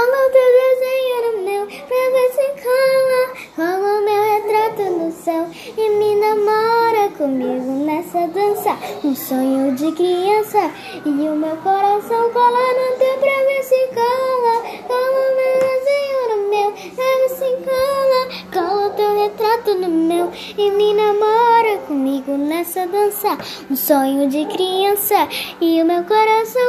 Como teu desenho no meu pra ver se cola. Cola meu retrato no céu e me namora comigo nessa dança. Um sonho de criança e o meu coração cola no teu pra ver se cola. Cola meu desenho no meu pra ver se cola. Cola teu retrato no meu e me namora comigo nessa dança. Um sonho de criança e o meu coração